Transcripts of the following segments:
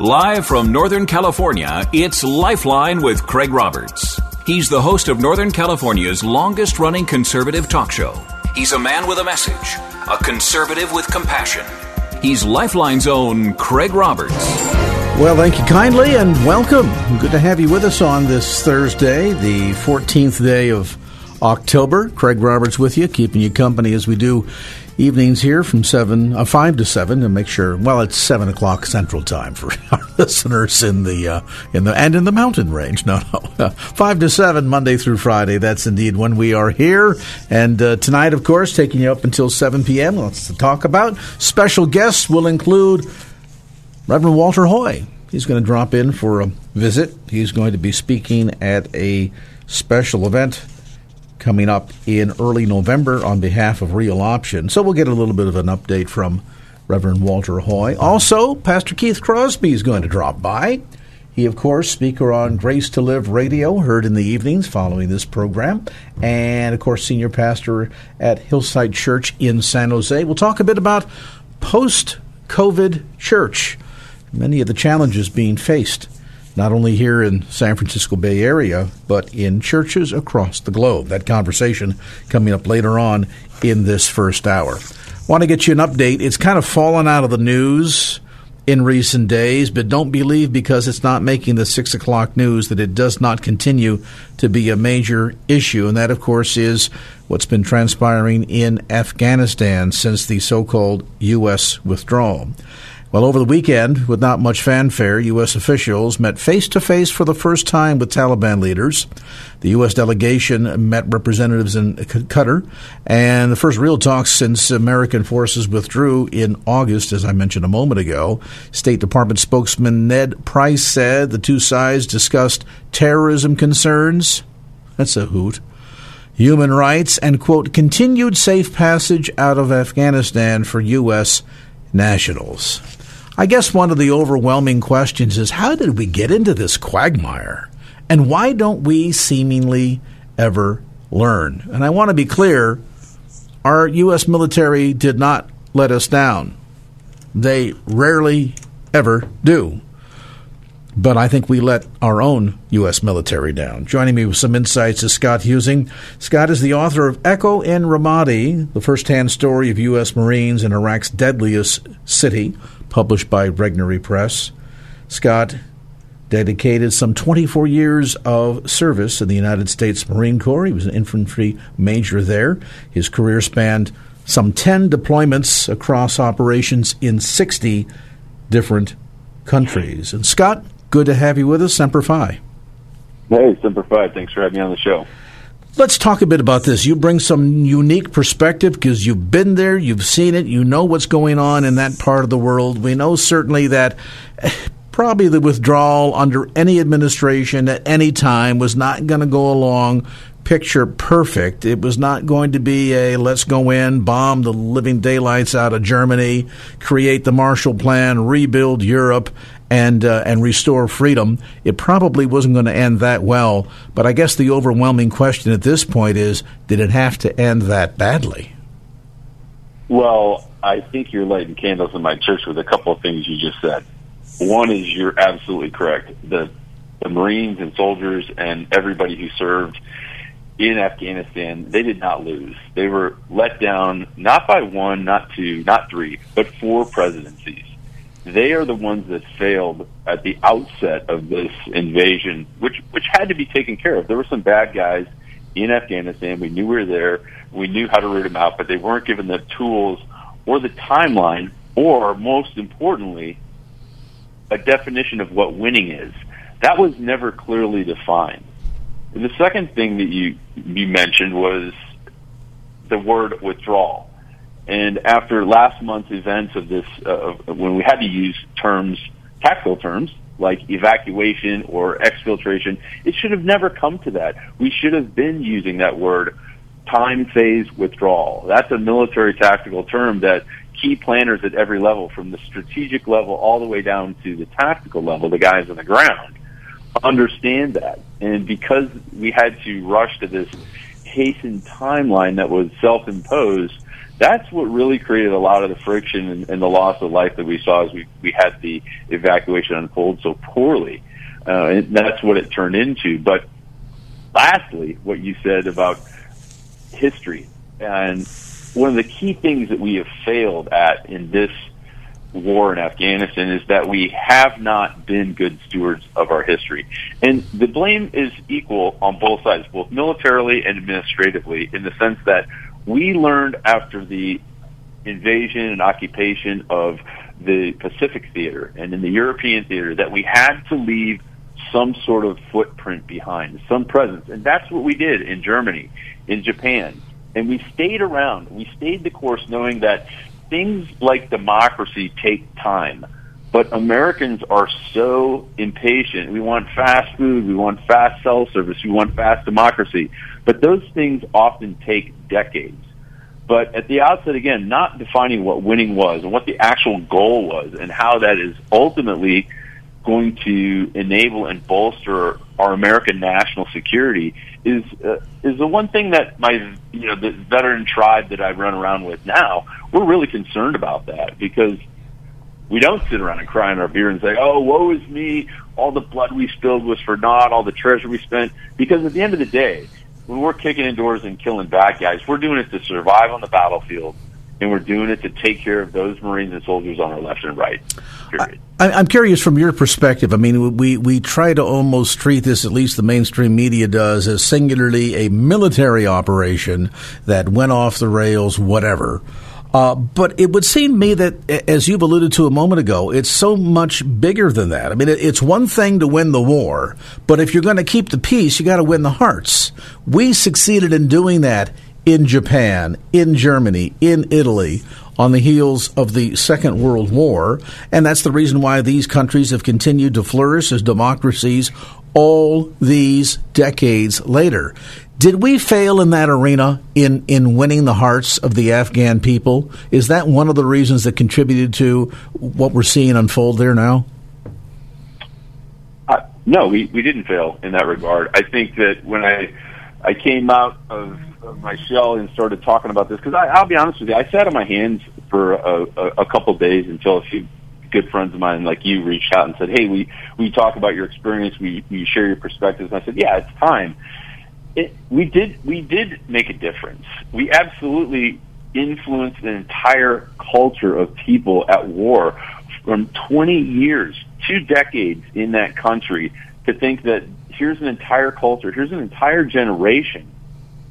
Live from Northern California, it's Lifeline with Craig Roberts. He's the host of Northern California's longest running conservative talk show. He's a man with a message, a conservative with compassion. He's Lifeline's own Craig Roberts. Well, thank you kindly and welcome. Good to have you with us on this Thursday, the 14th day of October. Craig Roberts with you, keeping you company as we do evenings here from seven, uh, five to seven, to make sure. Well, it's seven o'clock Central Time for our listeners in the uh, in the and in the mountain range. No, no, uh, five to seven Monday through Friday. That's indeed when we are here. And uh, tonight, of course, taking you up until seven p.m. Lots to talk about. Special guests will include Reverend Walter Hoye. He's going to drop in for a visit. He's going to be speaking at a special event coming up in early November on behalf of Real Option. So we'll get a little bit of an update from Reverend Walter Hoye. Also, Pastor Keith Crosby is going to drop by. He, of course, speaker on Grace to Live Radio, heard in the evenings following this program, and, of course, senior pastor at Hillside Church in San Jose. We'll talk a bit about post COVID church, many of the challenges being faced not only here in San Francisco Bay Area, but in churches across the globe. That conversation coming up later on in this first hour. Want to get you an update. It's kind of fallen out of the news in recent days, but don't believe because it's not making the six o'clock news that it does not continue to be a major issue. And that, of course, is what's been transpiring in Afghanistan since the so called U.S. withdrawal. Well, over the weekend, with not much fanfare, U.S. officials met face to face for the first time with Taliban leaders. The U.S. delegation met representatives in Qatar, and the first real talks since American forces withdrew in August, as I mentioned a moment ago. State Department spokesman Ned Price said the two sides discussed terrorism concerns. That's a hoot human rights, and, quote, continued safe passage out of Afghanistan for U.S. nationals. I guess one of the overwhelming questions is how did we get into this quagmire? And why don't we seemingly ever learn? And I want to be clear our U.S. military did not let us down. They rarely ever do. But I think we let our own U.S. military down. Joining me with some insights is Scott Huesing. Scott is the author of Echo in Ramadi, the first hand story of U.S. Marines in Iraq's deadliest city, published by Regnery Press. Scott dedicated some 24 years of service in the United States Marine Corps. He was an infantry major there. His career spanned some 10 deployments across operations in 60 different countries. And Scott, good to have you with us. Semper Fi. Hey, Semper Fi. Thanks for having me on the show. Let's talk a bit about this. You bring some unique perspective because you've been there, you've seen it, you know what's going on in that part of the world. We know certainly that eh, probably the withdrawal under any administration at any time was not going to go along picture perfect. It was not going to be a let's go in, bomb the living daylights out of Germany, create the Marshall Plan, rebuild Europe, and uh, and restore freedom. It probably wasn't going to end that well. But I guess the overwhelming question at this point is: Did it have to end that badly? Well, I think you're lighting candles in my church with a couple of things you just said. One is you're absolutely correct. The the Marines and soldiers and everybody who served in Afghanistan, they did not lose. They were let down not by one, not two, not three, but four presidencies. They are the ones that failed at the outset of this invasion, which which had to be taken care of. There were some bad guys in Afghanistan. We knew we were there. We knew how to root them out, but they weren't given the tools or the timeline, or most importantly, a definition of what winning is. That was never clearly defined. And the second thing that you you mentioned was the word withdrawal. And after last month's events of this, uh, when we had to use terms, tactical terms, like evacuation or exfiltration, it should have never come to that. We should have been using that word time phase withdrawal. That's a military tactical term that key planners at every level, from the strategic level all the way down to the tactical level, the guys on the ground, understand that. And because we had to rush to this hastened timeline that was self-imposed, that's what really created a lot of the friction and, and the loss of life that we saw as we, we had the evacuation unfold so poorly. Uh, and that's what it turned into. But lastly, what you said about history and one of the key things that we have failed at in this war in Afghanistan is that we have not been good stewards of our history. And the blame is equal on both sides, both militarily and administratively, in the sense that we learned after the invasion and occupation of the Pacific theater and in the European theater that we had to leave some sort of footprint behind, some presence. And that's what we did in Germany, in Japan. And we stayed around. We stayed the course knowing that things like democracy take time. But Americans are so impatient. We want fast food. We want fast cell service. We want fast democracy. But those things often take decades. But at the outset, again, not defining what winning was and what the actual goal was and how that is ultimately going to enable and bolster our American national security is uh, is the one thing that my you know the veteran tribe that I run around with now we're really concerned about that because we don't sit around and cry in our beer and say oh woe is me. All the blood we spilled was for naught. All the treasure we spent. Because at the end of the day when we're kicking indoors and killing bad guys we're doing it to survive on the battlefield and we're doing it to take care of those Marines and soldiers on our left and right. I, am curious from your perspective. I mean, we, we try to almost treat this, at least the mainstream media does, as singularly a military operation that went off the rails, whatever. Uh, but it would seem to me that, as you've alluded to a moment ago, it's so much bigger than that. I mean, it's one thing to win the war, but if you're going to keep the peace, you got to win the hearts. We succeeded in doing that in Japan, in Germany, in Italy on the heels of the Second World War. And that's the reason why these countries have continued to flourish as democracies all these decades later. Did we fail in that arena in, in winning the hearts of the Afghan people? Is that one of the reasons that contributed to what we're seeing unfold there now? Uh, no, we, we didn't fail in that regard. I think that when I I came out of of my shell and started talking about this because I'll be honest with you, I sat on my hands for a, a, a couple days until a few good friends of mine like you reached out and said, "Hey, we we talk about your experience, we we share your perspectives." And I said, "Yeah, it's time." It, we did we did make a difference. We absolutely influenced an entire culture of people at war from 20 years, two decades in that country to think that here's an entire culture, here's an entire generation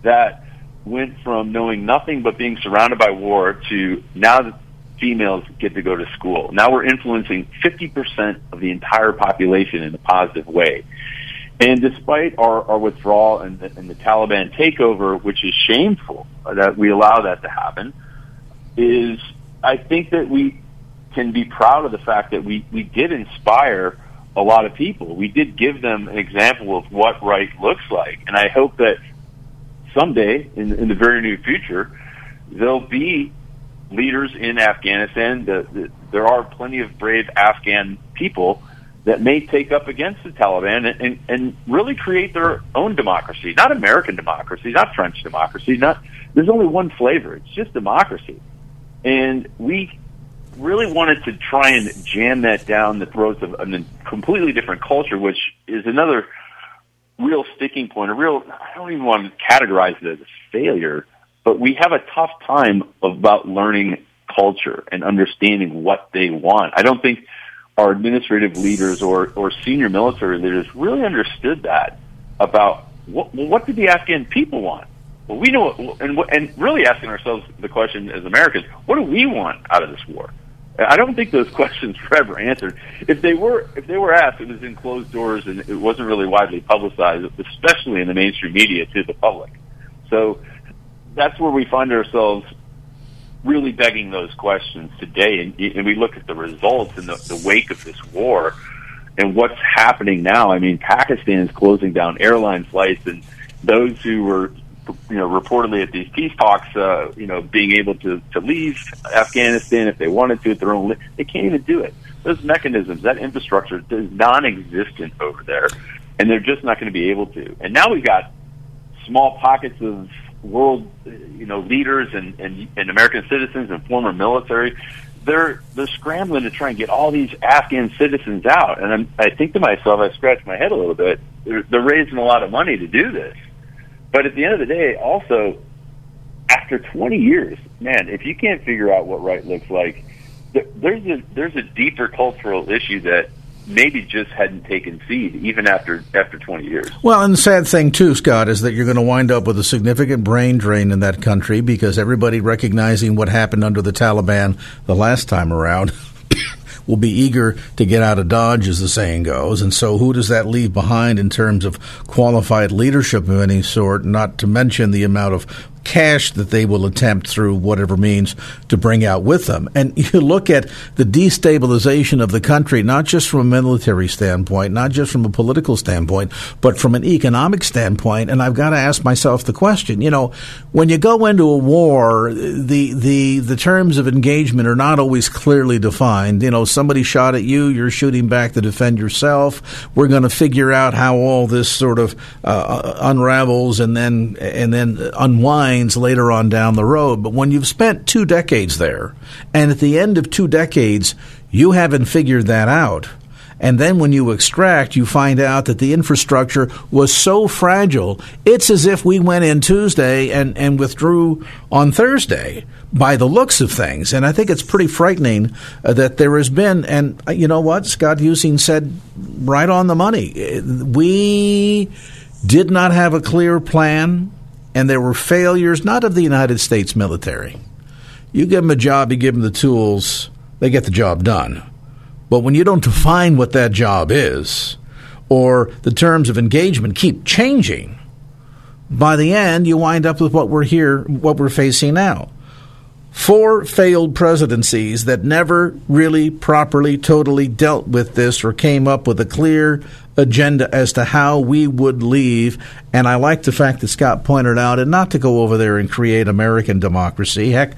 that went from knowing nothing but being surrounded by war to now that females get to go to school. Now we're influencing 50% of the entire population in a positive way. And despite our, our withdrawal and the, and the Taliban takeover, which is shameful that we allow that to happen, is I think that we can be proud of the fact that we, we did inspire a lot of people. We did give them an example of what right looks like. And I hope that someday in, in the very near future, there'll be leaders in Afghanistan. The, the, there are plenty of brave Afghan people that may take up against the Taliban and, and, and really create their own democracy, not American democracy, not French democracy, not, there's only one flavor. It's just democracy. And we really wanted to try and jam that down the throats of a completely different culture, which is another real sticking point, a real, I don't even want to categorize it as a failure, but we have a tough time about learning culture and understanding what they want. I don't think our administrative leaders or, or senior military leaders really understood that about what, what did the Afghan people want? Well, we know, and, and really asking ourselves the question as Americans, what do we want out of this war? I don't think those questions were ever answered. If they were, if they were asked, it was in closed doors and it wasn't really widely publicized, especially in the mainstream media to the public. So that's where we find ourselves really begging those questions today. And, and we look at the results in the, the wake of this war and what's happening now. I mean, Pakistan is closing down airline flights, and those who were, you know, reportedly at these peace talks, uh, you know, being able to to leave Afghanistan if they wanted to at their own, they can't even do it. Those mechanisms, that infrastructure, is non-existent over there, and they're just not going to be able to. And now we've got small pockets of world, you know, leaders and, and, and American citizens and former military they're they're scrambling to try and get all these Afghan citizens out. And I'm, I think to myself, I scratch my head a little bit. They're, they're raising a lot of money to do this, but at the end of the day, also after 20 years, man, if you can't figure out what right looks like, there's a there's a deeper cultural issue that maybe just hadn't taken seed even after after 20 years. Well, and the sad thing too, Scott, is that you're going to wind up with a significant brain drain in that country because everybody recognizing what happened under the Taliban the last time around will be eager to get out of Dodge, as the saying goes. And so, who does that leave behind in terms of qualified leadership of any sort? Not to mention the amount of cash that they will attempt through whatever means to bring out with them. And you look at the destabilization of the country, not just from a military standpoint, not just from a political standpoint, but from an economic standpoint. And I've got to ask myself the question, you know, when you go into a war, the, the, the terms of engagement are not always clearly defined. You know, somebody shot at you, you're shooting back to defend yourself. We're going to figure out how all this sort of uh, unravels and then, and then unwinds later on down the road. But when you've spent two decades there, and at the end of two decades, you haven't figured that out, and then when you extract, you find out that the infrastructure was so fragile, it's as if we went in Tuesday and, and withdrew on Thursday by the looks of things. And I think it's pretty frightening uh, that there has been, and uh, you know what? Scott Huesing said right on the money. We did not have a clear plan and there were failures not of the United States military. You give them a job, you give them the tools, they get the job done. But when you don't define what that job is, or the terms of engagement keep changing, by the end you wind up with what we're here, what we're facing now. Four failed presidencies that never really properly, totally dealt with this or came up with a clear agenda as to how we would leave. And I like the fact that Scott pointed out, and not to go over there and create American democracy. Heck,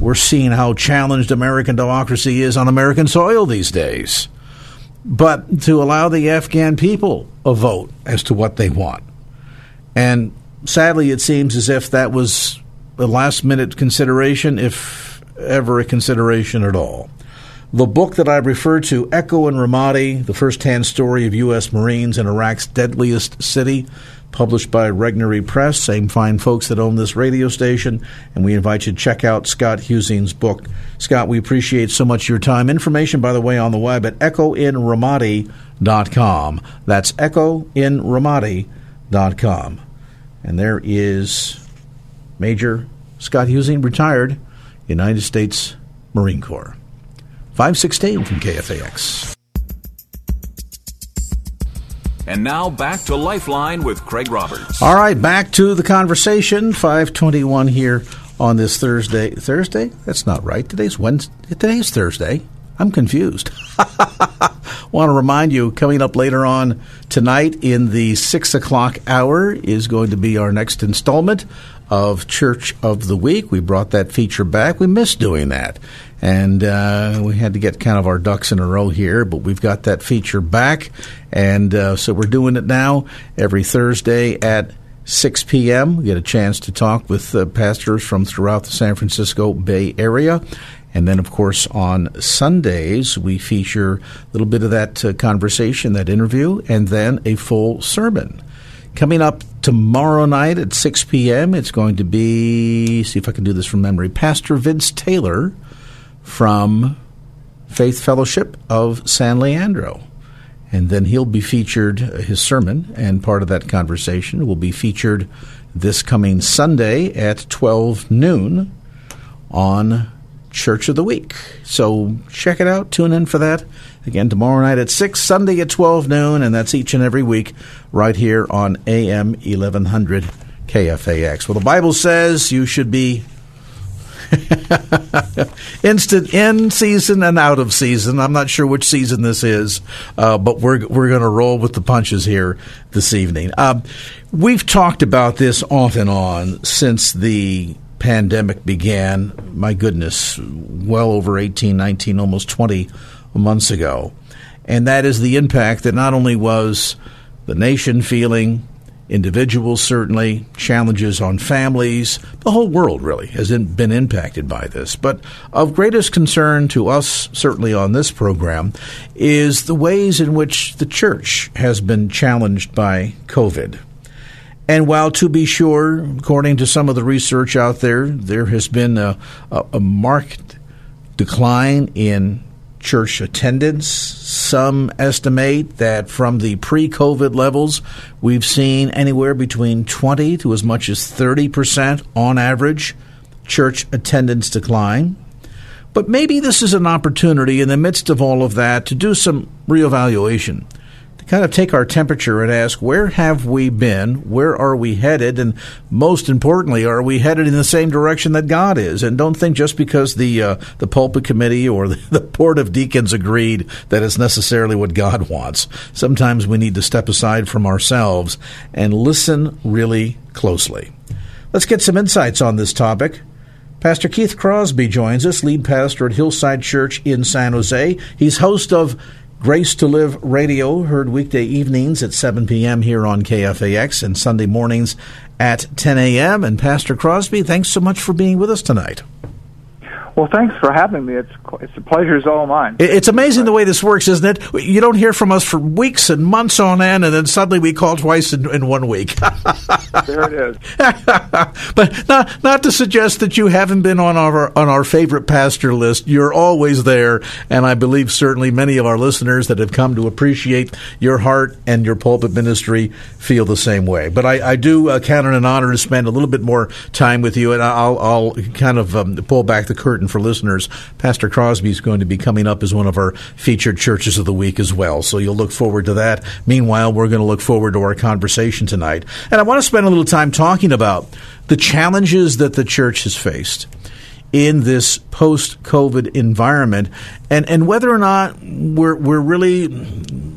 we're seeing how challenged American democracy is on American soil these days. But to allow the Afghan people a vote as to what they want. And sadly, it seems as if that was a last minute consideration, if ever a consideration at all. The book that I referred to, Echo in Ramadi, the first hand story of U.S. Marines in Iraq's deadliest city, published by Regnery Press, same fine folks that own this radio station. And we invite you to check out Scott Huesing's book. Scott, we appreciate so much your time. Information, by the way, on the web at echoinramadi.com. That's echoinramadi.com. And there is Major Scott Huesing, retired, United States Marine Corps. 516 from KFAX. And now back to Lifeline with Craig Roberts. All right, back to the conversation. 521 here on this Thursday. Thursday? That's not right. Today's Wednesday. Today's Thursday. I'm confused. Want to remind you, coming up later on tonight in the 6 o'clock hour is going to be our next installment of Church of the Week. We brought that feature back. We missed doing that and uh, we had to get kind of our ducks in a row here, but we've got that feature back, and uh, so we're doing it now every Thursday at 6 p.m. We get a chance to talk with uh, pastors from throughout the San Francisco Bay Area. And then, of course, on Sundays, we feature a little bit of that uh, conversation, that interview, and then a full sermon. Coming up tomorrow night at 6 p.m., it's going to be, see if I can do this from memory, Pastor Vince Taylor from Faith Fellowship of San Leandro. And then he'll be featured, his sermon and part of that conversation will be featured this coming Sunday at 12 noon on Church of the Week. So check it out, tune in for that. Again, tomorrow night at 6, Sunday at 12 noon, and that's each and every week right here on AM 1100 KFAX. Well, the Bible says you should be Instant in season and out of season. I'm not sure which season this is, uh, but we're we're going to roll with the punches here this evening. Um, we've talked about this off and on since the pandemic began. My goodness, well over 18, 19, almost 20 months ago, and that is the impact that not only was the nation feeling individuals certainly, challenges on families. The whole world really has been impacted by this. But of greatest concern to us, certainly on this program, is the ways in which the church has been challenged by COVID. And while, to be sure, according to some of the research out there, there has been a, a, a marked decline in church attendance. Some estimate that from the pre COVID levels, we've seen anywhere between 20 to as much as 30% on average church attendance decline. But maybe this is an opportunity in the midst of all of that to do some reevaluation kind of take our temperature and ask where have we been, where are we headed, and most importantly, are we headed in the same direction that God is? And don't think just because the uh, the pulpit committee or the, the board of deacons agreed that it's necessarily what God wants. Sometimes we need to step aside from ourselves and listen really closely. Let's get some insights on this topic. Pastor Keith Crosby joins us, lead pastor at Hillside Church in San Jose. He's host of Grace to Live Radio, heard weekday evenings at 7 p.m. here on KFAX and Sunday mornings at 10 a.m. And Pastor Crosby, thanks so much for being with us tonight. Well, thanks for having me. It's it's a pleasure is all mine. It's amazing the way this works, isn't it? You don't hear from us for weeks and months on end, and then suddenly we call twice in, in one week. there it is. but not not to suggest that you haven't been on our on our favorite pastor list. You're always there, and I believe certainly many of our listeners that have come to appreciate your heart and your pulpit ministry feel the same way. But I, I do uh, count it an honor to spend a little bit more time with you, and I'll I'll kind of um, pull back the curtain for listeners. Pastor Crosby is going to be coming up as one of our featured churches of the week as well. So you'll look forward to that. Meanwhile, we're going to look forward to our conversation tonight. And I want to spend a little time talking about the challenges that the church has faced in this post COVID environment and, and whether or not we're, we're really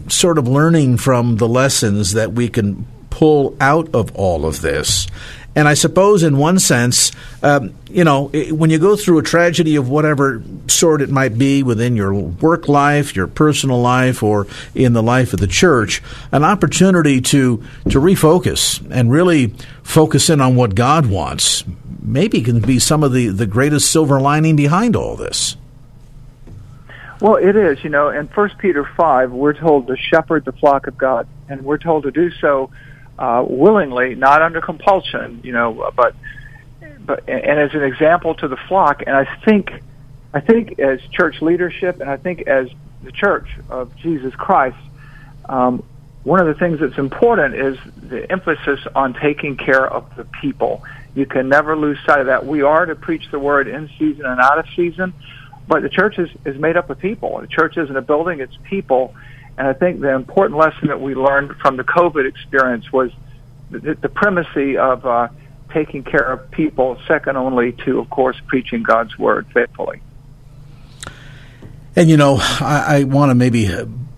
sort of learning from the lessons that we can pull out of all of this and I suppose, in one sense, um, you know, when you go through a tragedy of whatever sort it might be within your work life, your personal life, or in the life of the church, an opportunity to to refocus and really focus in on what God wants, maybe can be some of the, the greatest silver lining behind all this. Well, it is. You know, in First Peter five, we're told to shepherd the flock of God, and we're told to do so uh, willingly, not under compulsion, you know, but but and as an example to the flock. And I think I think as church leadership, and I think as the church of Jesus Christ, um, one of the things that's important is the emphasis on taking care of the people. You can never lose sight of that. We are to preach the word in season and out of season, but the church is, is made up of people. The church isn't a building, it's people. And I think the important lesson that we learned from the COVID experience was the, the primacy of uh, taking care of people, second only to, of course, preaching God's word faithfully. And you know, I, I want to maybe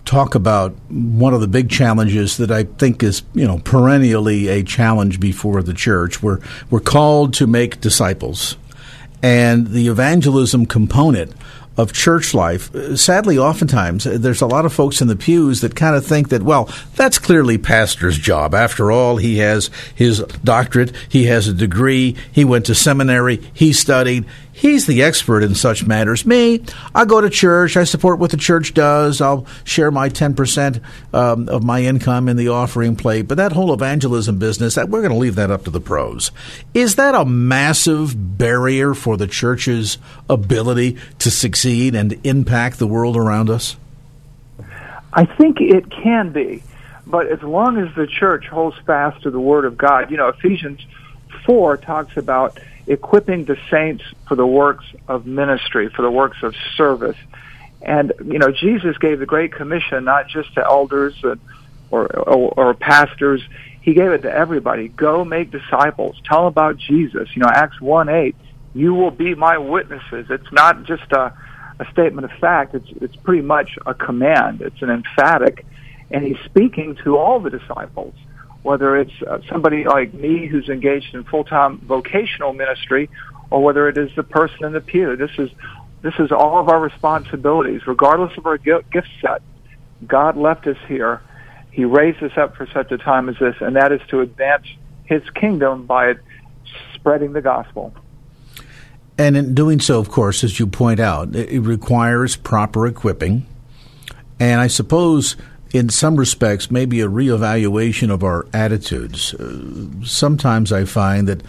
talk about one of the big challenges that I think is, you know, perennially a challenge before the church. We're we're called to make disciples, and the evangelism component of church life. Uh, sadly, oftentimes uh, there's a lot of folks in the pews that kind of think that, well, that's clearly pastor's job. After all, he has his doctorate, he has a degree, he went to seminary, he studied, He's the expert in such matters. Me, I go to church. I support what the church does. I'll share my 10% um, of my income in the offering plate. But that whole evangelism business, we're going to leave that up to the pros. Is that a massive barrier for the church's ability to succeed and impact the world around us? I think it can be. But as long as the church holds fast to the Word of God, you know, Ephesians 4 talks about equipping the saints for the works of ministry, for the works of service. And, you know, Jesus gave the Great Commission not just to elders or, or, or pastors. He gave it to everybody. Go make disciples. Tell them about Jesus. You know, Acts 1 8, You will be my witnesses. It's not just a, a statement of fact. It's it's pretty much a command. It's an emphatic, and he's speaking to all the disciples, whether it's uh, somebody like me who's engaged in full time vocational ministry, or whether it is the person in the pew. This is this is all of our responsibilities, regardless of our gift set. God left us here. He raised us up for such a time as this, and that is to advance His kingdom by spreading the gospel. And in doing so, of course, as you point out, it requires proper equipping. And I suppose, in some respects, maybe a reevaluation of our attitudes. Uh, sometimes I find that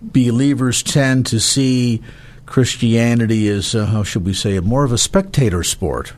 believers tend to see Christianity as, uh, how should we say, more of a spectator sport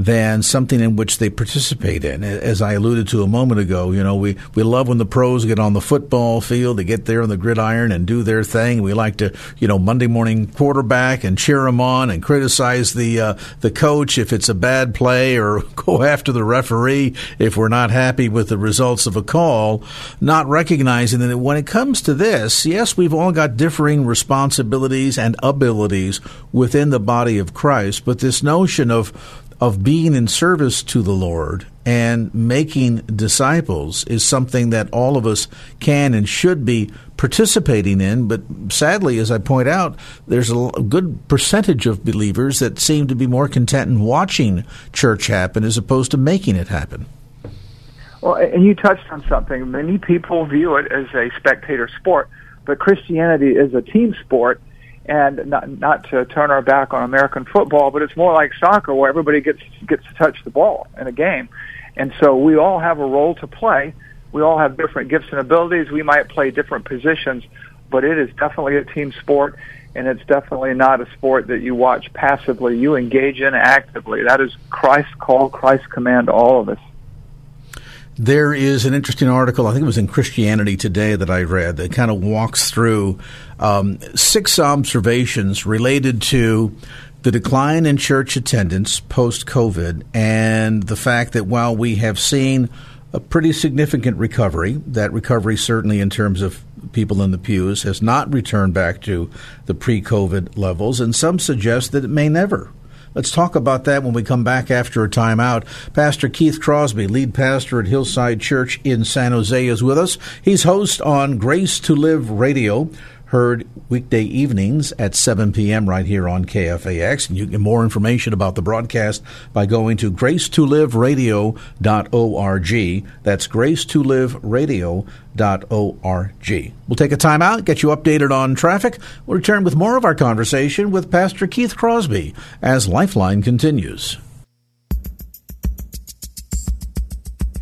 than something in which they participate in. As I alluded to a moment ago, you know, we, we love when the pros get on the football field, they get there on the gridiron and do their thing. We like to, you know, Monday morning quarterback and cheer them on and criticize the uh, the coach if it's a bad play or go after the referee if we're not happy with the results of a call, not recognizing that when it comes to this, yes, we've all got differing responsibilities and abilities within the body of Christ, but this notion of of being in service to the Lord and making disciples is something that all of us can and should be participating in. But sadly, as I point out, there's a good percentage of believers that seem to be more content in watching church happen as opposed to making it happen. Well, and you touched on something. Many people view it as a spectator sport, but Christianity is a team sport and not not to turn our back on American football, but it's more like soccer where everybody gets gets to touch the ball in a game, and so we all have a role to play. We all have different gifts and abilities. We might play different positions, but it is definitely a team sport, and it's definitely not a sport that you watch passively. You engage in actively. That is Christ's call, Christ's command to all of us. There is an interesting article, I think it was in Christianity Today that I read, that kind of walks through um, six observations related to the decline in church attendance post COVID and the fact that while we have seen a pretty significant recovery, that recovery certainly in terms of people in the pews has not returned back to the pre COVID levels, and some suggest that it may never Let's talk about that when we come back after a timeout. Pastor Keith Crosby, lead pastor at Hillside Church in San Jose, is with us. He's host on Grace to Live Radio heard weekday evenings at 7 p.m. right here on KFAX. And you can get more information about the broadcast by going to gracetoliveradio.org. That's gracetoliveradio.org. We'll take a time out, get you updated on traffic. We'll return with more of our conversation with Pastor Keith Crosby as Lifeline continues.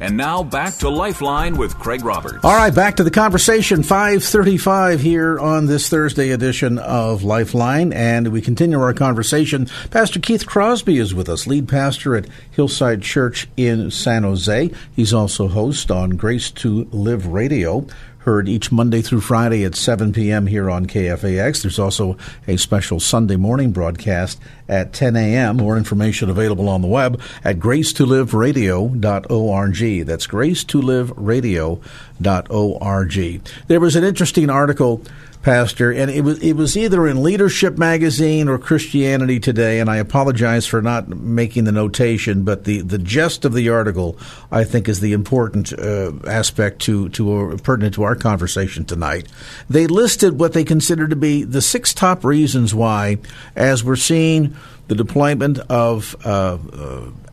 And now back to Lifeline with Craig Roberts. All right, back to the conversation. 535 here on this Thursday edition of Lifeline. And we continue our conversation. Pastor Keith Crosby is with us, lead pastor at Hillside Church in San Jose. He's also host on Grace to Live Radio heard each Monday through Friday at 7 p.m. here on KFAX. There's also a special Sunday morning broadcast at 10 a.m. More information available on the web at gracetoliveradio.org. That's gracetoliveradio.org. There was an interesting article pastor, and it was it was either in Leadership magazine or Christianity Today. And I apologize for not making the notation, but the, the gist of the article I think is the important uh, aspect to to uh, pertinent to our conversation tonight. They listed what they consider to be the six top reasons why, as we're seeing the deployment of uh,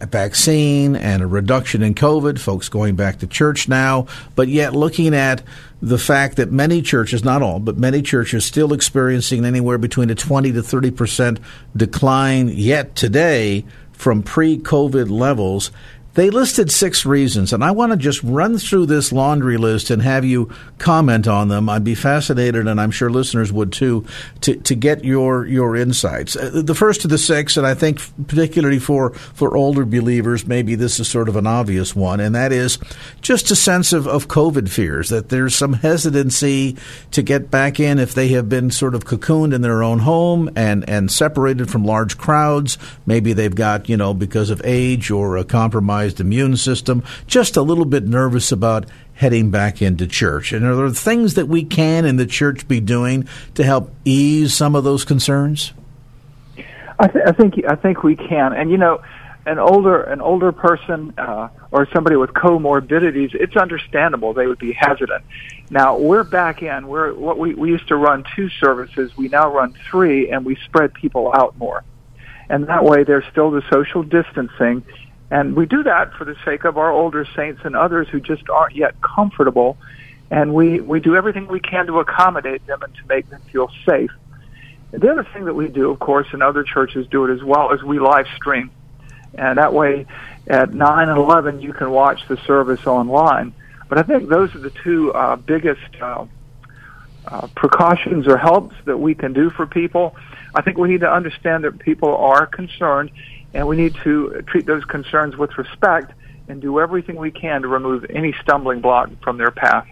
a vaccine and a reduction in COVID, folks going back to church now, but yet looking at the fact that many churches, not all, but many churches still experiencing anywhere between a 20 to 30 percent decline yet today from pre COVID levels. They listed six reasons, and I want to just run through this laundry list and have you comment on them. I'd be fascinated, and I'm sure listeners would too, to, to get your your insights. Uh, the first of the six, and I think particularly for, for older believers, maybe this is sort of an obvious one, and that is just a sense of, of COVID fears, that there's some hesitancy to get back in if they have been sort of cocooned in their own home and, and separated from large crowds. Maybe they've got, you know, because of age or a compromise compromised immune system, just a little bit nervous about heading back into church. And are there things that we can in the church be doing to help ease some of those concerns? I, th- I think I think we can, and you know, an older an older person uh, or somebody with comorbidities, it's understandable they would be hesitant. Now we're back in. We're what we we used to run two services. We now run three, and we spread people out more, and that way there's still the social distancing, and we do that for the sake of our older saints and others who just aren't yet comfortable, and we we do everything we can to accommodate them and to make them feel safe. The other thing that we do, of course, and other churches do it as well, is we live stream and that way at 9 and 11 you can watch the service online. But I think those are the two uh, biggest uh, uh, precautions or helps that we can do for people. I think we need to understand that people are concerned, and we need to treat those concerns with respect and do everything we can to remove any stumbling block from their path.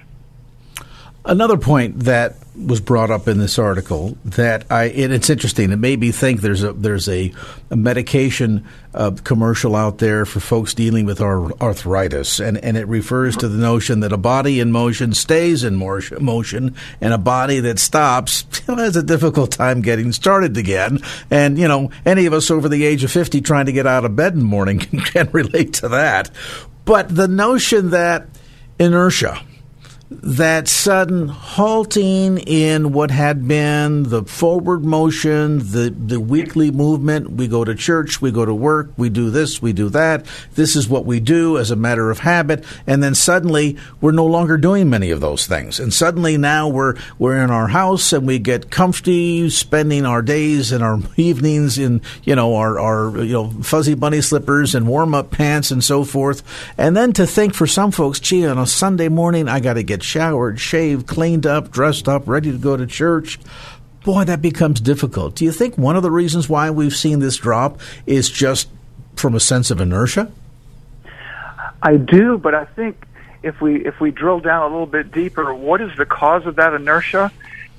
Another point that was brought up in this article that I and it's interesting. It made me think there's a there's a, a medication uh, commercial out there for folks dealing with arthritis, and and it refers to the notion that a body in motion stays in motion, and a body that stops has a difficult time getting started again. And you know, any of us over the age of fifty trying to get out of bed in the morning can, can relate to that. But the notion that inertia that sudden halting in what had been the forward motion, the, the weekly movement. We go to church, we go to work, we do this, we do that. This is what we do as a matter of habit. And then suddenly we're no longer doing many of those things. And suddenly now we're, we're in our house and we get comfy, spending our days and our evenings in, you know, our, our, you know, fuzzy bunny slippers and warm up pants and so forth. And then to think for some folks, gee, on a Sunday morning, I got to get showered, shaved, cleaned up, dressed up, ready to go to church. Boy, that becomes difficult. Do you think one of the reasons why we've seen this drop is just from a sense of inertia? I do, but I think if we if we drill down a little bit deeper, what is the cause of that inertia?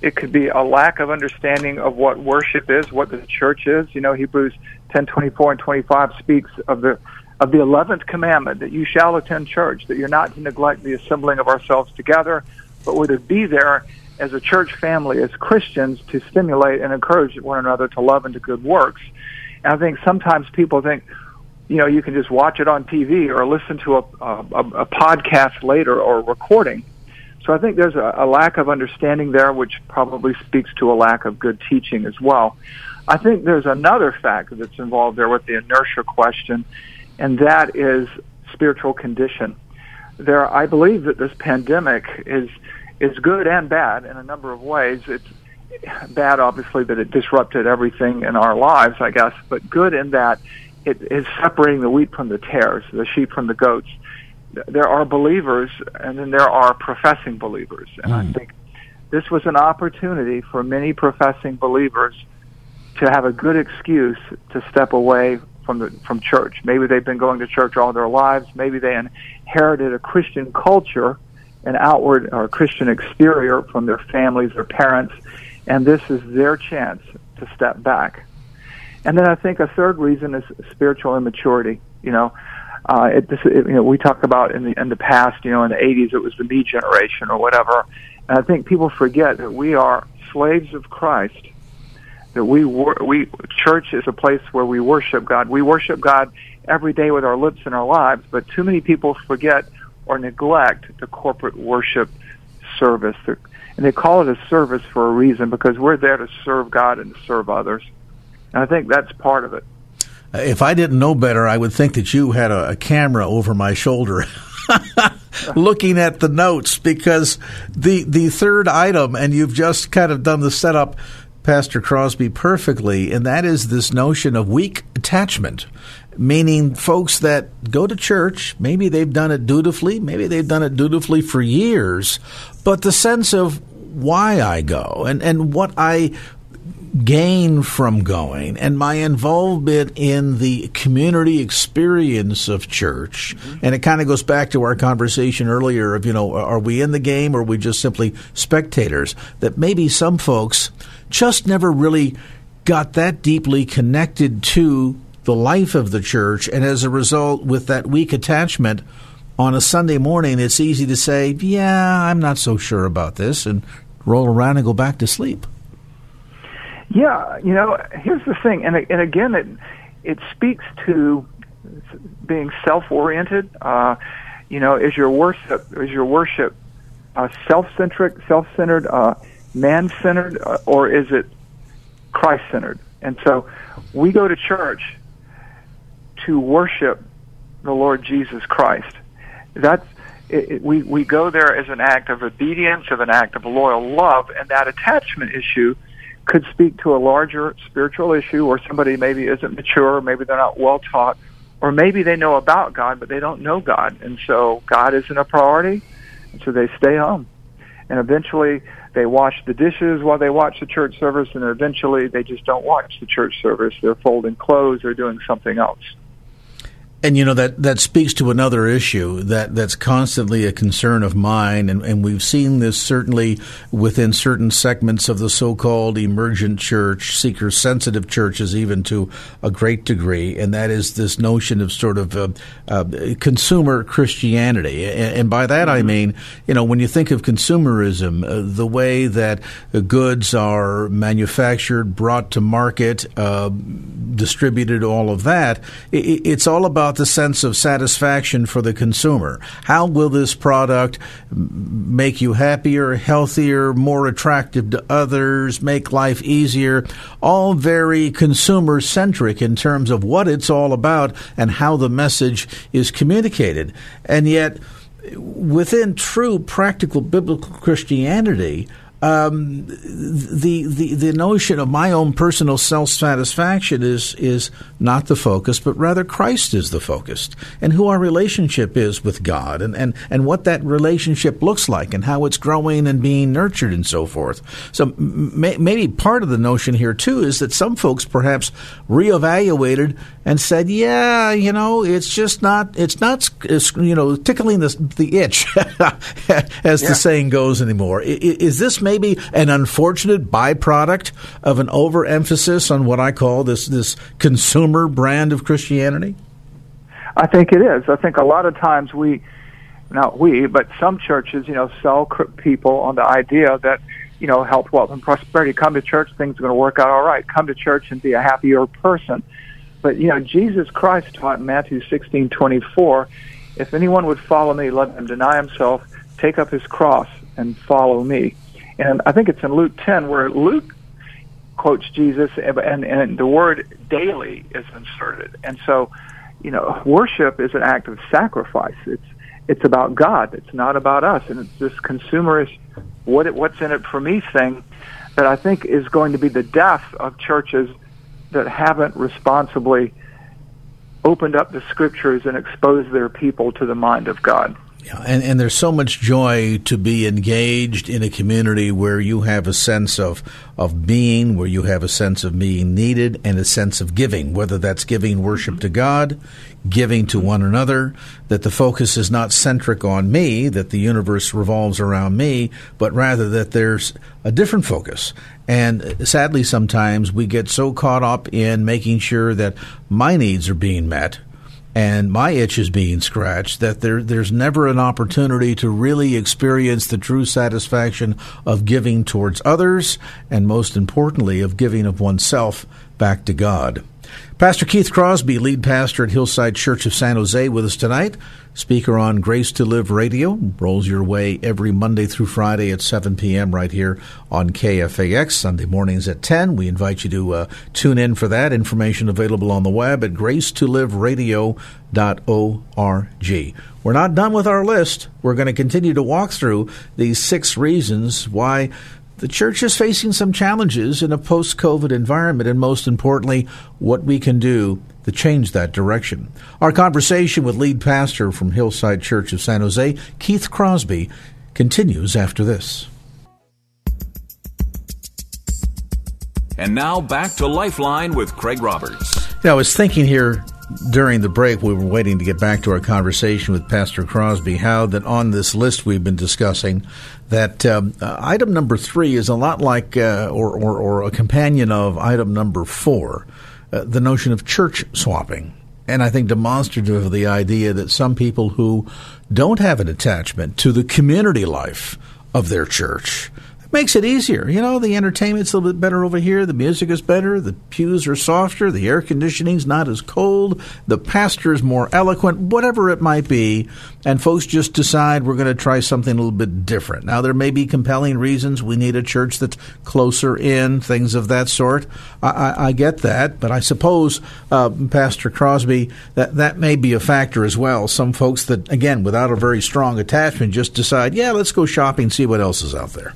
It could be a lack of understanding of what worship is, what the church is. You know, Hebrews 10, 24 and 25 speaks of the of the eleventh commandment that you shall attend church, that you're not to neglect the assembling of ourselves together, but we're to be there as a church family, as Christians, to stimulate and encourage one another to love and to good works. And I think sometimes people think, you know, you can just watch it on TV or listen to a, a, a podcast later or a recording. So I think there's a, a lack of understanding there, which probably speaks to a lack of good teaching as well. I think there's another factor that's involved there with the inertia question, and that is spiritual condition. There, I believe that this pandemic is is good and bad in a number of ways. It's bad, obviously, that it disrupted everything in our lives, I guess, but good in that it is separating the wheat from the tares, the sheep from the goats. There are believers, and then there are professing believers, and mm. I hmm. think this was an opportunity for many professing believers to have a good excuse to step away from the from church. Maybe they've been going to church all their lives. Maybe they inherited a Christian culture, an outward or Christian exterior from their families or parents, and this is their chance to step back. And then I think a third reason is spiritual immaturity. You know, uh, it, this, it, you know, we talk about in the in the past. You know, in the '80s, it was the me generation or whatever. And I think people forget that we are slaves of Christ that we wor- we church is a place where we worship God. We worship God every day with our lips and our lives, but too many people forget or neglect the corporate worship service. And they call it a service for a reason because we're there to serve God and to serve others. And I think that's part of it. Uh, if I didn't know better, I would think that you had a, a camera over my shoulder. looking at the notes because the the third item and you've just kind of done the setup Pastor Crosby perfectly, and that is this notion of weak attachment, meaning folks that go to church, maybe they've done it dutifully, maybe they've done it dutifully for years, but the sense of why I go and, and what I gain from going and my involvement in the community experience of church. Mm-hmm. And it kind of goes back to our conversation earlier of, you know, are we in the game or are we just simply spectators? That maybe some folks just never really got that deeply connected to the life of the church, and as a result, with that weak attachment on a Sunday morning, it's easy to say, "Yeah, I'm not so sure about this," and roll around and go back to sleep. Yeah, you know, here's the thing, and and again, it it speaks to being self-oriented. Uh, you know, is your worship is your worship uh, self-centric, self-centered, uh, man-centered, uh, or is it Christ-centered? And so, we go to church to worship the Lord Jesus Christ. That's it, it, we we go there as an act of obedience, of an act of loyal love, and that attachment issue could speak to a larger spiritual issue, or somebody maybe isn't mature, maybe they're not well taught, or maybe they know about God but they don't know God, and so God isn't a priority, and so they stay home, and eventually they wash the dishes while they watch the church service, and eventually they just don't watch the church service. They're folding clothes or doing something else. And you know that that speaks to another issue that that's constantly a concern of mine, and, and we've seen this certainly within certain segments of the so-called emergent church, seeker-sensitive churches, even to a great degree, and that is this notion of sort of uh, uh, consumer Christianity. And, and, by that mm-hmm. I mean, you know, when you think of consumerism, uh, the way that goods are manufactured, brought to market, uh, distributed, all of that, it, it's all about about the sense of satisfaction for the consumer. How will this product make you happier, healthier, more attractive to others, make life easier? All very consumer centric in terms of what it's all about and how the message is communicated. And yet, within true practical biblical Christianity, um, the, the the notion of my own personal self satisfaction is is not the focus, but rather Christ is the focus, and who our relationship is with God, and, and, and what that relationship looks like, and how it's growing and being nurtured, and so forth. So may, maybe part of the notion here too is that some folks perhaps reevaluated and said, "Yeah, you know, it's just not it's not you know tickling the the itch, as yeah. the saying goes anymore." Is this maybe maybe an unfortunate byproduct of an overemphasis on what I call this this consumer brand of Christianity? I think it is. I think a lot of times we, not we, but some churches, you know, sell people on the idea that you know, health, wealth, and prosperity. Come to church, things are going to work out all right. Come to church and be a happier person. But you know, Jesus Christ taught in Matthew sixteen twenty four, if anyone would follow me, let him deny himself, take up his cross, and follow me. And I think it's in Luke 10 where Luke quotes Jesus and, and the word daily is inserted. And so, you know, worship is an act of sacrifice. It's, it's about God. It's not about us. And it's this consumerist, what it, what's in it for me thing that I think is going to be the death of churches that haven't responsibly opened up the scriptures and exposed their people to the mind of God. Yeah, and, and there's so much joy to be engaged in a community where you have a sense of, of being, where you have a sense of being needed, and a sense of giving, whether that's giving worship to God, giving to one another, that the focus is not centric on me, that the universe revolves around me, but rather that there's a different focus. And sadly, sometimes we get so caught up in making sure that my needs are being met and my itch is being scratched that there there's never an opportunity to really experience the true satisfaction of giving towards others and most importantly of giving of oneself back to God. Pastor Keith Crosby, lead pastor at Hillside Church of San Jose, with us tonight. Speaker on Grace to Live Radio rolls your way every Monday through Friday at 7 p.m. right here on KFAX. Sunday mornings at 10. We invite you to uh, tune in for that. Information available on the web at gracetoliveradio.org. We're not done with our list. We're going to continue to walk through these six reasons why the church is facing some challenges in a post COVID environment, and most importantly, what we can do to change that direction. Our conversation with lead pastor from Hillside Church of San Jose, Keith Crosby, continues after this. And now back to Lifeline with Craig Roberts. Yeah, I was thinking here during the break, we were waiting to get back to our conversation with Pastor Crosby, how that on this list we've been discussing, that um, uh, item number three is a lot like, uh, or, or, or, a companion of item number four. uh, the notion of church swapping. And I think demonstrative of the idea that some people who don't have an attachment to the community life of their church makes it easier. You know, the entertainment's a little bit better over here, the music is better, the pews are softer, the air conditioning's not as cold, the pastor's more eloquent, whatever it might be, and folks just decide we're going to try something a little bit different. Now, there may be compelling reasons we need a church that's closer in, things of that sort. I, I, I get that, but I suppose, uh, Pastor Crosby, that that may be a factor as well. Some folks that, again, without a very strong attachment, just decide, yeah, let's go shopping, see what else is out there.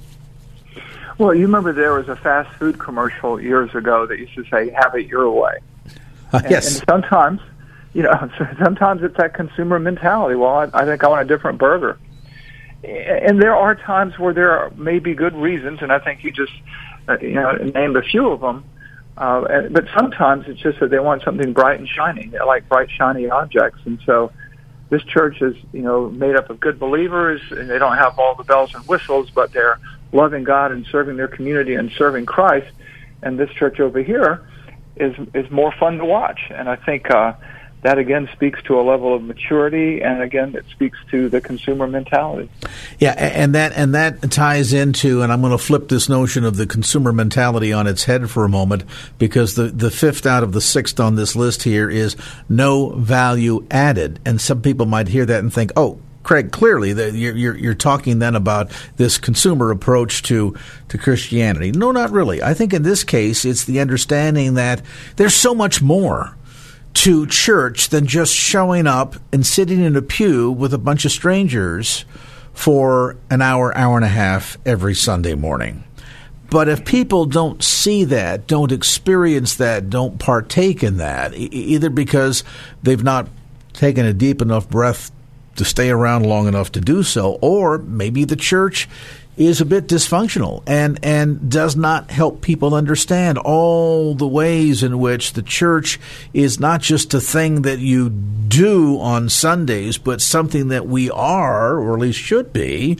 Well, you remember there was a fast food commercial years ago that used to say, "Have it your way." Uh, And, yes. and sometimes, you know, sometimes it's that consumer mentality. Well, I, I think I want a different burger. And there are times where there are maybe good reasons, and I think you just, uh, you know, named a few of them. Uh, and- but sometimes it's just that they want something bright and shiny. They like bright, shiny objects, and so this church is, you know, made up of good believers, and they don't have all the bells and whistles, but they're loving God and serving their community and serving Christ. And this church over here is is more fun to watch, and I think uh, that again speaks to a level of maturity, and again it speaks to the consumer mentality. Yeah, and that and that ties into, and I'm going to flip this notion of the consumer mentality on its head for a moment, because the the fifth out of the sixth on this list here is no value added, and some people might hear that and think, oh. Craig, clearly you're, you're talking then about this consumer approach to to Christianity. No, not really. I think in this case, it's the understanding that there's so much more to church than just showing up and sitting in a pew with a bunch of strangers for an hour, hour and a half every Sunday morning. But if people don't see that, don't experience that, don't partake in that, either because they've not taken a deep enough breath to stay around long enough to do so, or maybe the church is a bit dysfunctional and and does not help people understand all the ways in which the church is not just a thing that you do on Sundays, but something that we are, or at least should be.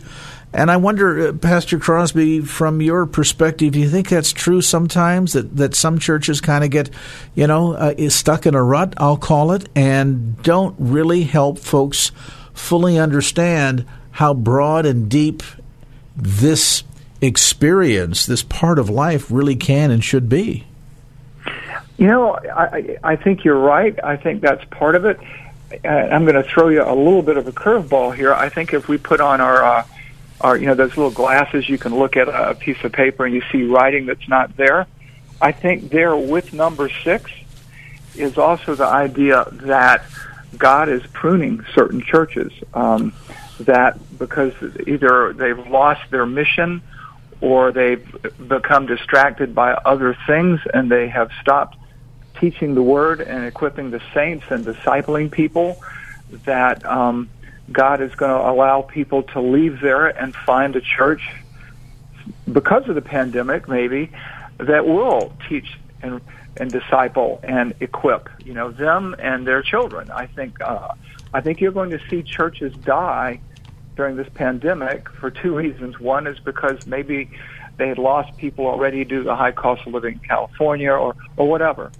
And I wonder, uh, Pastor Crosby, from your perspective, do you think that's true sometimes that, that some churches kind of get, you know, uh, stuck in a rut, I'll call it, and don't really help folks fully understand how broad and deep this experience, this part of life, really can and should be? You know, I, I think you're right. I think that's part of it. I'm going to throw you a little bit of a curveball here. I think if we put on our, uh, our, you know, those little glasses, you can look at a piece of paper and you see writing that's not there. I think there with number six is also the idea that God is pruning certain churches. Um, that because either they've lost their mission or they've become distracted by other things and they have stopped teaching the word and equipping the saints and discipling people that um, God is going to allow people to leave there and find a church because of the pandemic maybe that will teach and and disciple and equip you know them and their children. I think uh i think you're going to see churches die during this pandemic for two reasons. One is because maybe they had lost people already due to the high cost of living in california or or whatever.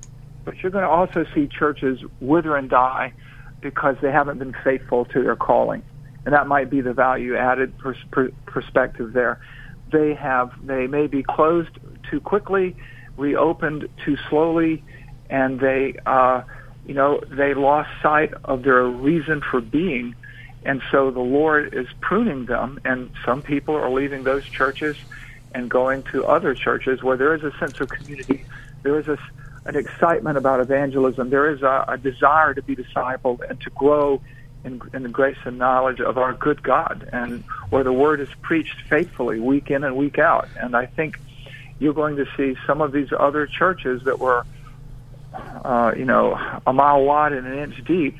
But you're going to also see churches wither and die because they haven't been faithful to their calling. And that might be the value added pers- per- perspective there. They have they may be closed too quickly reopened too slowly and they uh you know they lost sight of their reason for being. And so the lord is pruning them and some people are leaving those churches and going to other churches where there is a sense of community. There is a an excitement about evangelism. There is a, a desire to be discipled and to grow in, in the grace and knowledge of our good God, and where the word is preached faithfully week in and week out. And I think you're going to see some of these other churches that were, uh, you know, a mile wide and an inch deep.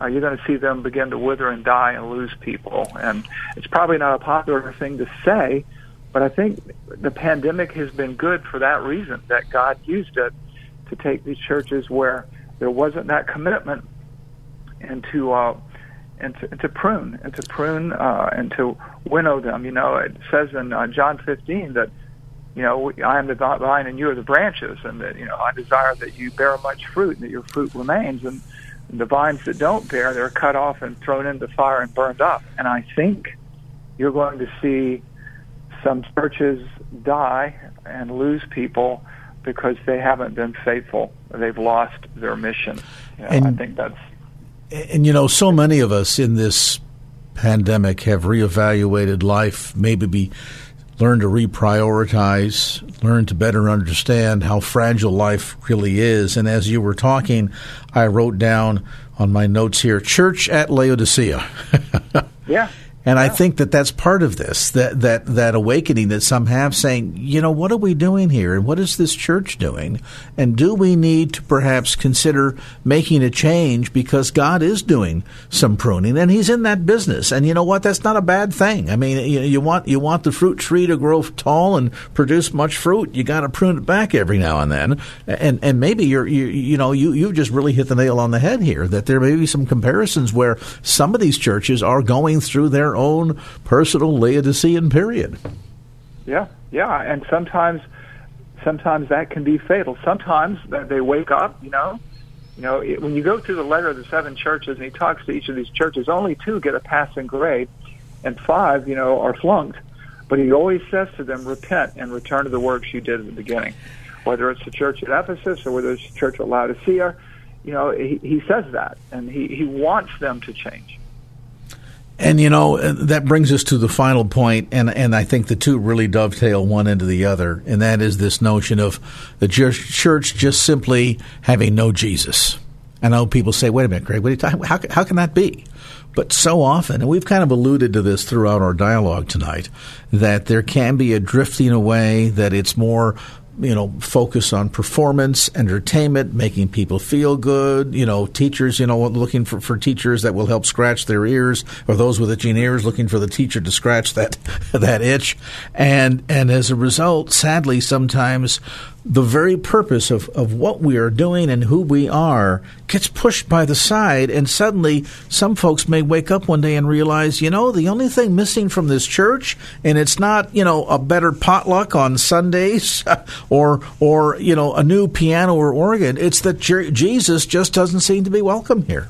Uh, you're going to see them begin to wither and die and lose people. And it's probably not a popular thing to say, but I think the pandemic has been good for that reason, that God used it to take these churches where there wasn't that commitment and to uh, and to, and to prune and to prune uh, and to winnow them. You know, it says in uh, John 15 that you know, I am the vine and you are the branches, and that you know, I desire that you bear much fruit and that your fruit remains. And the vines that don't bear, they're cut off and thrown into fire and burned up. And I think you're going to see some churches die and lose people because they haven't been faithful. They've lost their mission. You know, and, I think that's. And you know, so many of us in this pandemic have reevaluated life, maybe be learn to reprioritize, learn to better understand how fragile life really is. And as you were talking, I wrote down on my notes here, church at Laodicea. yeah. And I think that that's part of this, that, that, that awakening that some have saying, you know, what are we doing here? And what is this church doing? And do we need to perhaps consider making a change because God is doing some pruning and he's in that business. And you know what? That's not a bad thing. I mean, you, you want, you want the fruit tree to grow tall and produce much fruit. You got to prune it back every now and then. And, and maybe you're, you, you know, you, you've just really hit the nail on the head here that there may be some comparisons where some of these churches are going through their own personal Laodicean period. Yeah, yeah, and sometimes sometimes that can be fatal. Sometimes they wake up, you know. You know, when you go through the letter of the seven churches and he talks to each of these churches, only two get a passing grade and five, you know, are flunked. But he always says to them, repent and return to the works you did at the beginning. Whether it's the church at Ephesus or whether it's the church at Laodicea, you know, he, he says that. And he, he wants them to change. And you know that brings us to the final point, and and I think the two really dovetail one into the other, and that is this notion of the church just simply having no Jesus. I know people say, "Wait a minute, Greg, what are you talking? How how can that be?" But so often, and we've kind of alluded to this throughout our dialogue tonight, that there can be a drifting away, that it's more you know, focus on performance, entertainment, making people feel good. You know, teachers, you know, looking for, for teachers that will help scratch their ears, or those with itching ears looking for the teacher to scratch that that itch. And and as a result, sadly, sometimes the very purpose of, of what we are doing and who we are gets pushed by the side, and suddenly some folks may wake up one day and realize, you know, the only thing missing from this church, and it's not, you know, a better potluck on Sundays or or you know a new piano or organ, it's that Jesus just doesn't seem to be welcome here.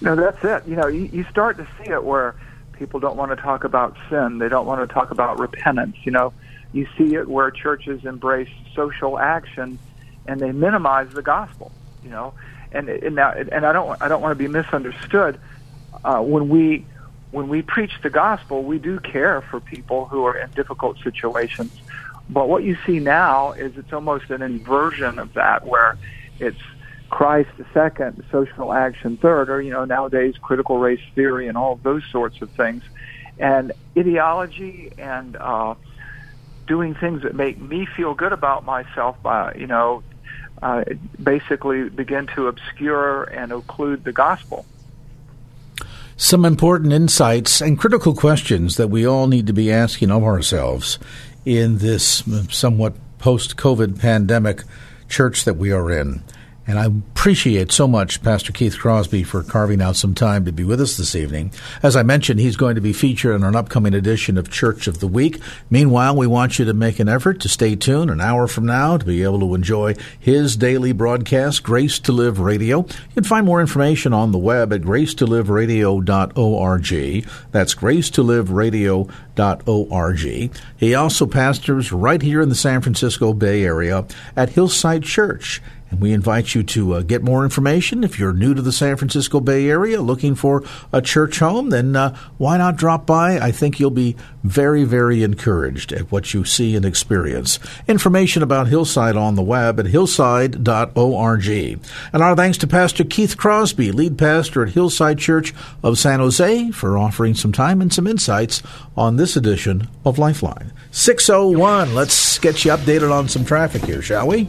No, that's it. You know, you, you start to see it where people don't want to talk about sin, they don't want to talk about repentance. You know you see it where churches embrace social action and they minimize the gospel. You know, and and now and I don't I don't want to be misunderstood. Uh, when we when we preach the gospel, we do care for people who are in difficult situations. But what you see now is it's almost an inversion of that, where it's Christ second, social action third, or you know nowadays critical race theory and all those sorts of things, and ideology and uh, doing things that make me feel good about myself by, you know, uh, basically begin to obscure and occlude the gospel. Some important insights and critical questions that we all need to be asking of ourselves in this somewhat post COVID pandemic church that we are in. And I appreciate so much Pastor Keith Crosby for carving out some time to be with us this evening. As I mentioned, he's going to be featured in an upcoming edition of Church of the Week. Meanwhile, we want you to make an effort to stay tuned an hour from now to be able to enjoy his daily broadcast, Grace to Live Radio. You can find more information on the web at gracetoliveradio.org. That's gracetoliveradio.org. He also pastors right here in the San Francisco Bay Area at Hillside Church. And we invite you to uh, get more information. If you're new to the San Francisco Bay Area looking for a church home, then uh, why not drop by? I think you'll be very, very encouraged at what you see and experience. Information about Hillside on the web at hillside.org. And our thanks to Pastor Keith Crosby, lead pastor at Hillside Church of San Jose, for offering some time and some insights on this edition of Lifeline. 601, let's get you updated on some traffic here, shall we?